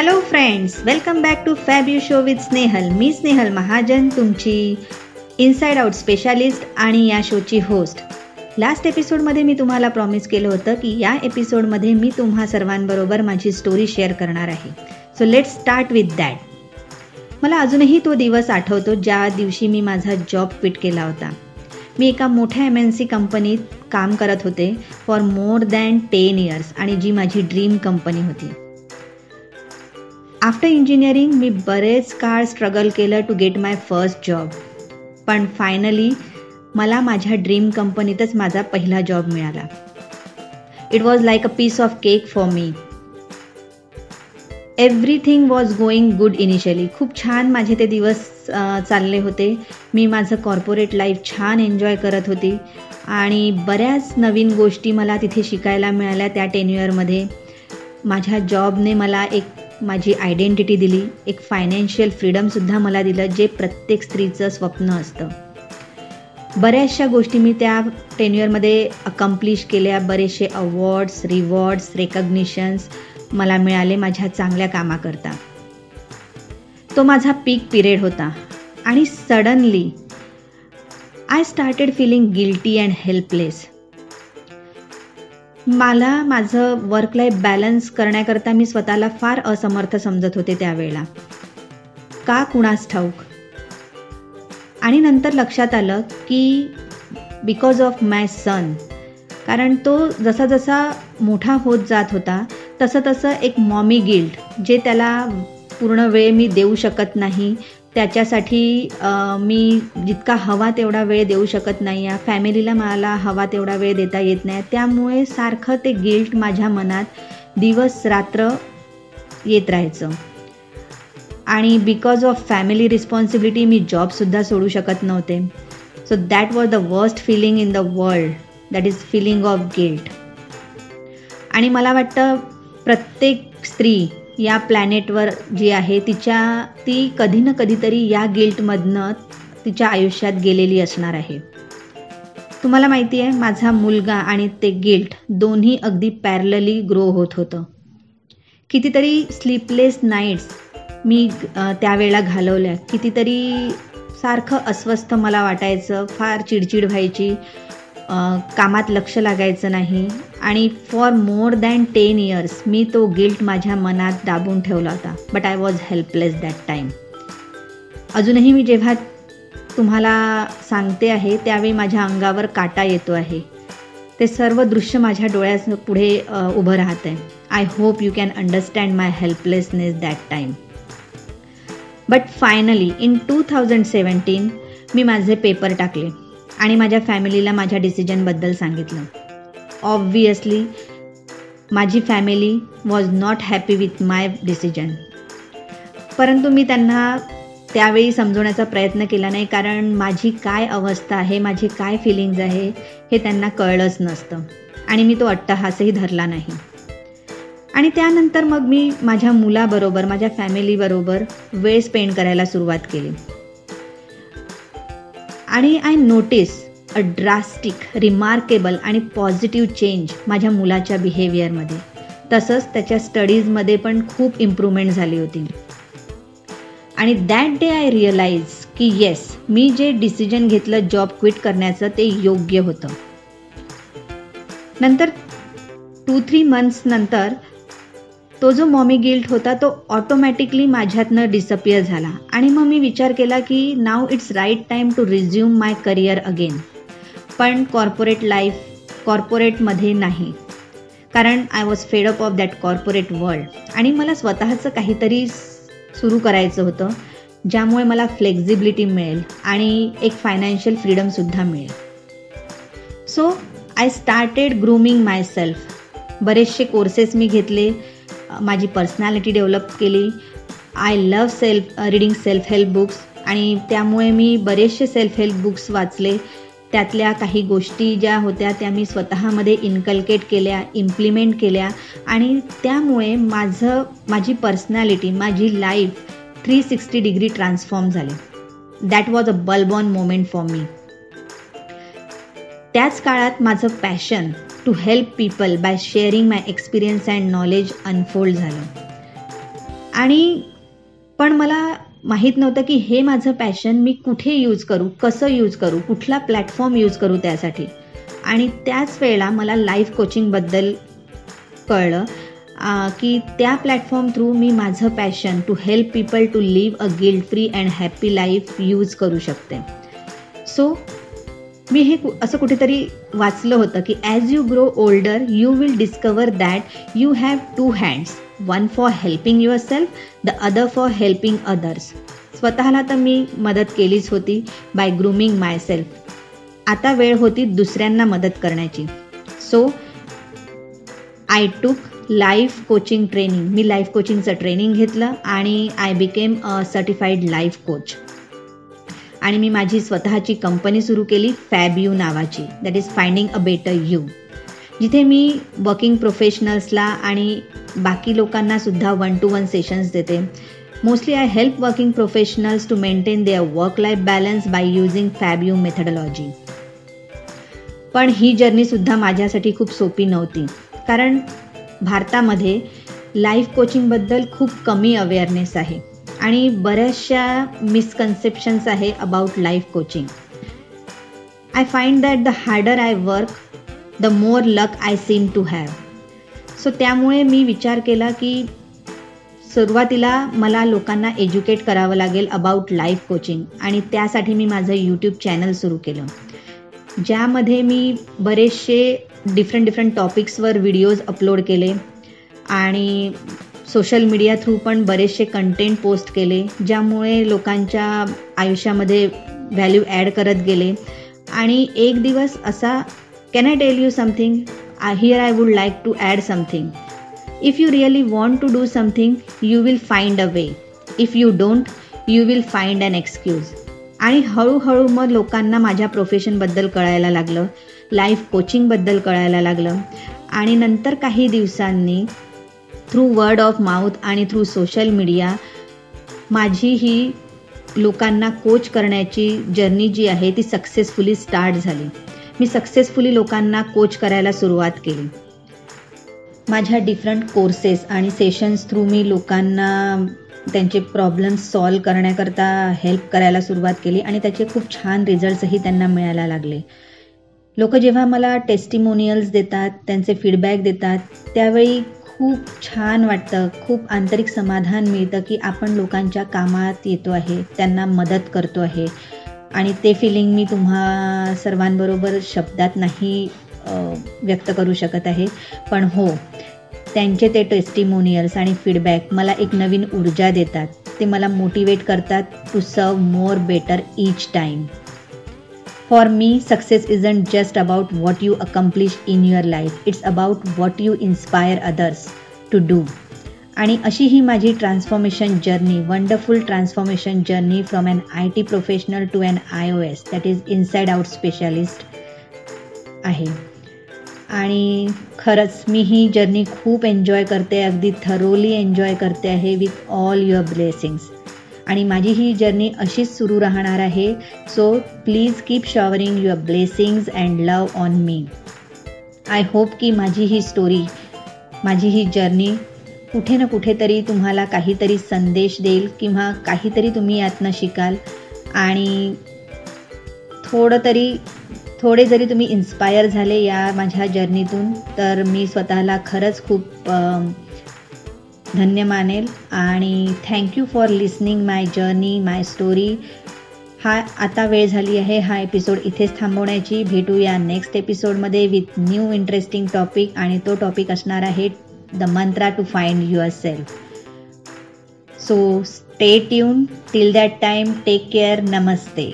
Hello friends welcome back to Fab You show with Snehal मी स्नेहल महाजन तुमची inside out specialist आणि या शोची host last एपिसोडमध्ये मी तुम्हाला प्रॉमिस केलं होतं की या एपिसोडमध्ये मी तुम्हा सर्वांबरोबर माझी स्टोरी शेअर करणार आहे. So let start with that मला अजूनही तो दिवस आठवतो ज्या दिवशी मी माझा जॉब क्विट केला होता. मी एका मोठ्या एम एन सी कंपनीत काम करत होते for more than ten years आणि जी माझी ड्रीम कंपनी होती. आफ्टर इंजिनिअरिंग मी बरेच काळ स्ट्रगल केलं to get my first job पण फायनली मला माझ्या ड्रीम कंपनीतच माझा पहिला जॉब मिळाला. It was like a piece of cake for me everything was going good initially खूप छान माझे ते दिवस चालले होते. मी माझं कॉर्पोरेट लाईफ छान एन्जॉय करत होती. आणि बऱ्याच नवीन गोष्टी मला तिथे शिकायला मिळाल्या त्या टेन्युअरमध्ये माझ्या जॉबने मला एक माझी आयडेंटिटी दिली. एक फायनान्शियल फ्रीडमसुद्धा मला दिलं जे प्रत्येक स्त्रीचं स्वप्न असतं. बऱ्याचशा गोष्टी मी त्या टेन्युअरमध्ये अकम्प्लिश केल्या. बरेचसे अवॉर्ड्स रिवॉर्ड्स रेकग्निशन्स मला मिळाले माझ्या चांगल्या कामाकरता. तो माझा पीक पिरियड होता. आणि suddenly I started feeling guilty and helpless मला माझं वर्क लाईफ बॅलन्स करण्याकरता मी स्वतःला फार असमर्थ समजत होते त्यावेळेला. का कुणास ठाऊक? आणि नंतर लक्षात आलं की बिकॉज ऑफ माय सन कारण तो जसा जसा मोठा होत जात होता तसं तसं एक मॉमी गिल्ट जे त्याला पूर्ण वेळ मी देऊ शकत नाही त्याच्यासाठी मी जितका हवा तेवढा वेळ देऊ शकत नाही आहे. फॅमिलीला मला हवा तेवढा वेळ देता येत नाही. त्यामुळे सारखं ते गिल्ट माझ्या मनात दिवस रात्र येत राहायचं. आणि बिकॉज ऑफ फॅमिली रिस्पॉन्सिबिलिटी मी जॉबसुद्धा सोडू शकत नव्हते. So that was the worst feeling in the world that is feeling of guilt आणि मला वाटतं प्रत्येक स्त्री या प्लॅनेटवर जी आहे तिच्या ती कधी ना कधीतरी या गिल्टमधनं तिच्या आयुष्यात गेलेली असणार आहे. तुम्हाला माहिती आहे माझा मुलगा आणि ते गिल्ट दोन्ही अगदी पॅरलली ग्रो होत होतं. कितीतरी स्लीपलेस नाईट्स मी त्यावेळेला घालवल्या. कितीतरी सारखं अस्वस्थ मला वाटायचं फार चिडचिड व्हायची. कामात लक्ष लागायचं नाही. आणि for more than ten years मी तो गिल्ट माझ्या मनात दाबून ठेवला होता. But I was helpless that time अजूनही मी जेव्हा तुम्हाला सांगते आहे त्यावेळी माझ्या अंगावर काटा येतो आहे. ते सर्व दृश्य माझ्या डोळ्यास पुढे उभं राहत आहे. I hope you can understand my helplessness that time but finally in two thousand seventeen मी माझे पेपर टाकले. आणि माझ्या फॅमिलीला माझ्या डिसिजनबद्दल सांगितलं. ऑब्वियसली माझी family was not happy with my decision परंतु मी त्यांना त्यावेळी समजवण्याचा प्रयत्न केला नाही कारण माझी काय अवस्था आहे माझी काय फिलिंग्ज आहे हे त्यांना कळलंच नसतं. आणि मी तो अट्टहासही धरला नाही. आणि त्यानंतर मग मी माझ्या मुलाबरोबर माझ्या फॅमिलीबरोबर वेळ स्पेंड करायला सुरुवात केली. आणि I notice a drastic remarkable आणि पॉझिटिव्ह चेंज माझ्या मुलाच्या बिहेवियरमध्ये तसंच त्याच्या स्टडीजमध्ये पण खूप इम्प्रूव्हमेंट झाली होती. आणि दॅट डे आय रिअलाइज की येस मी जे डिसिजन घेतलं जॉब क्विट करण्याचं ते योग्य होतं. नंतर टू थ्री मंथ्स नंतर तो जो मॉमी गिल्ट होता तो ऑटोमॅटिकली माझ्यातनं डिसअपियर झाला. आणि मग मी विचार केला की now it's right time to resume my career again पण कॉर्पोरेट लाईफ कॉर्पोरेटमध्ये नाही. कारण I was fed up of that corporate world आणि मला स्वतःचं काहीतरी सुरू करायचं होतं ज्यामुळे मला फ्लेक्झिबिलिटी मिळेल आणि एक फायनान्शियल फ्रीडमसुद्धा मिळेल. So I started grooming myself बरेचसे कोर्सेस मी घेतले. माझी पर्सनॅलिटी डेव्हलप केली. I love self reading self help books आणि त्यामुळे मी बरेचसे सेल्फ हेल्प बुक्स वाचले. त्यातल्या काही गोष्टी ज्या होत्या त्या मी स्वतःमध्ये इन्कल्केट केल्या इम्प्लिमेंट केल्या. आणि त्यामुळे माझं माझी पर्सनॅलिटी माझी life three sixty degree transform झाली. That was a bulb on moment for me त्याच काळात माझं passion to help people by sharing my experience and knowledge unfold झालं. आणि पण मला माहीत नव्हतं की हे माझं पॅशन मी कुठे यूज करू कसं यूज करू कुठला प्लॅटफॉर्म यूज करू त्यासाठी. आणि त्याच वेळेला मला लाईफ कोचिंगबद्दल कळलं की त्या प्लॅटफॉर्म थ्रू मी माझं passion to help people to live a guilt free and happy life use करू शकते. सो मी हे असं कुठेतरी वाचलं होतं की as you grow older you will discover that you have two hands one for helping yourself the other for helping others स्वतःला तर मी मदत केलीच होती बाय ग्रूमिंग माय सेल्फ आता वेळ होती दुसऱ्यांना मदत करण्याची. So I took life coaching training me life कोचिंगचं ट्रेनिंग घेतलं आणि I became a certified life coach आणि मी माझी स्वतःची कंपनी सुरू केली फॅब यू नावाची. That is finding a better you जिथे मी वर्किंग प्रोफेशनल्सला आणि बाकी लोकांनासुद्धा वन टू वन सेशन्स देते. Mostly I help working professionals to maintain their work life balance by using Fab You methodology पण ही जर्नीसुद्धा माझ्यासाठी खूप सोपी नव्हती. कारण भारतामध्ये लाईफ कोचिंगबद्दल खूप कमी अवेअरनेस आहे. आणि बऱ्याचशा मिसकन्सेप्शन्स आहे about life coaching I find that the harder I work the more luck I seem to have so त्यामुळे मी विचार केला की सुरुवातीला मला लोकांना एज्युकेट करावं लागेल अबाउट लाईफ कोचिंग आणि त्यासाठी मी माझं यूट्यूब चॅनल सुरू केलं. ज्यामध्ये मी बरेचसे डिफरंट डिफरंट टॉपिक्सवर व्हिडिओज अपलोड केले आणि सोशल मीडिया थ्रू पण बरेचसे कंटेंट पोस्ट केले ज्यामुळे लोकांच्या आयुष्यामध्ये व्हॅल्यू ॲड करत गेले. आणि एक दिवस असा can I tell you something I here I would like to add something if you really want to do something you will find a way if you don't you will find an excuse आणि हळूहळू मग लोकांना माझ्या प्रोफेशनबद्दल कळायला लागलं life कोचिंगबद्दल कळायला लागलं. आणि नंतर काही दिवसांनी थ्रू वर्ड ऑफ माउथ आणि थ्रू सोशल मीडिया माझी ही लोकांना कोच करण्याची जर्नी जी आहे ती सक्सेसफुली स्टार्ट झाली. मी सक्सेसफुली लोकांना कोच करायला सुरुवात केली. माझ्या डिफरंट कोर्सेस आणि सेशन्स थ्रू मी लोकांना त्यांचे प्रॉब्लेम्स सॉल्व करण्याकरता हेल्प करायला सुरुवात केली आणि त्याचे खूप छान रिझल्ट्सही त्यांना मिळायला लागले. लोक जेव्हा मला टेस्टिमोनियल्स देतात त्यांचे फीडबॅक देतात त्यावेळी खूप छान वाटतं खूप आंतरिक समाधान मिळतं की आपण लोकांच्या कामात येतो आहे त्यांना मदत करतो आहे. आणि ते फिलिंग मी तुम्हा सर्वांबरोबर शब्दात नाही व्यक्त करू शकत आहे. पण हो त्यांचे ते टेस्टिमोनियल्स आणि फीडबॅक मला एक नवीन ऊर्जा देतात. ते मला मोटिवेट करतात to serve more better each time for me success isn't just about what you accomplish in your life it's about what you inspire others to do आणि अशी ही माझी transformation journey wonderful transformation journey from an I T professional to an I O S that is inside out specialist आहे. आणि खरंच मी ही journey खूप enjoy करते अगदी थरोली एन्जॉय करते आहे विथ ऑल युअर ब्लेसिंग्स आणि माझी ही जर्नी अशीच सुरू राहणार आहे. So please keep showering your blessings and love on me I hope की माझी ही स्टोरी माझी ही जर्नी कुठे ना कुठेतरी तुम्हाला काहीतरी संदेश देईल किंवा काहीतरी तुम्ही यातनं शिकाल. आणि थोडं तरी थोडे जरी तुम्ही इन्स्पायर झाले या माझ्या जर्नीतून तर मी स्वतःला खरंच खूप धन्य मानेल. आणि thank you for listening my journey my story हा आता वेळ झाली आहे हा एपिसोड इथेच थांबवण्याची. भेटूया नेक्स्ट एपिसोडमध्ये विथ न्यू इंटरेस्टिंग टॉपिक आणि तो टॉपिक असणार आहे the mantra to find yourself so stay tune till that time take care Namaste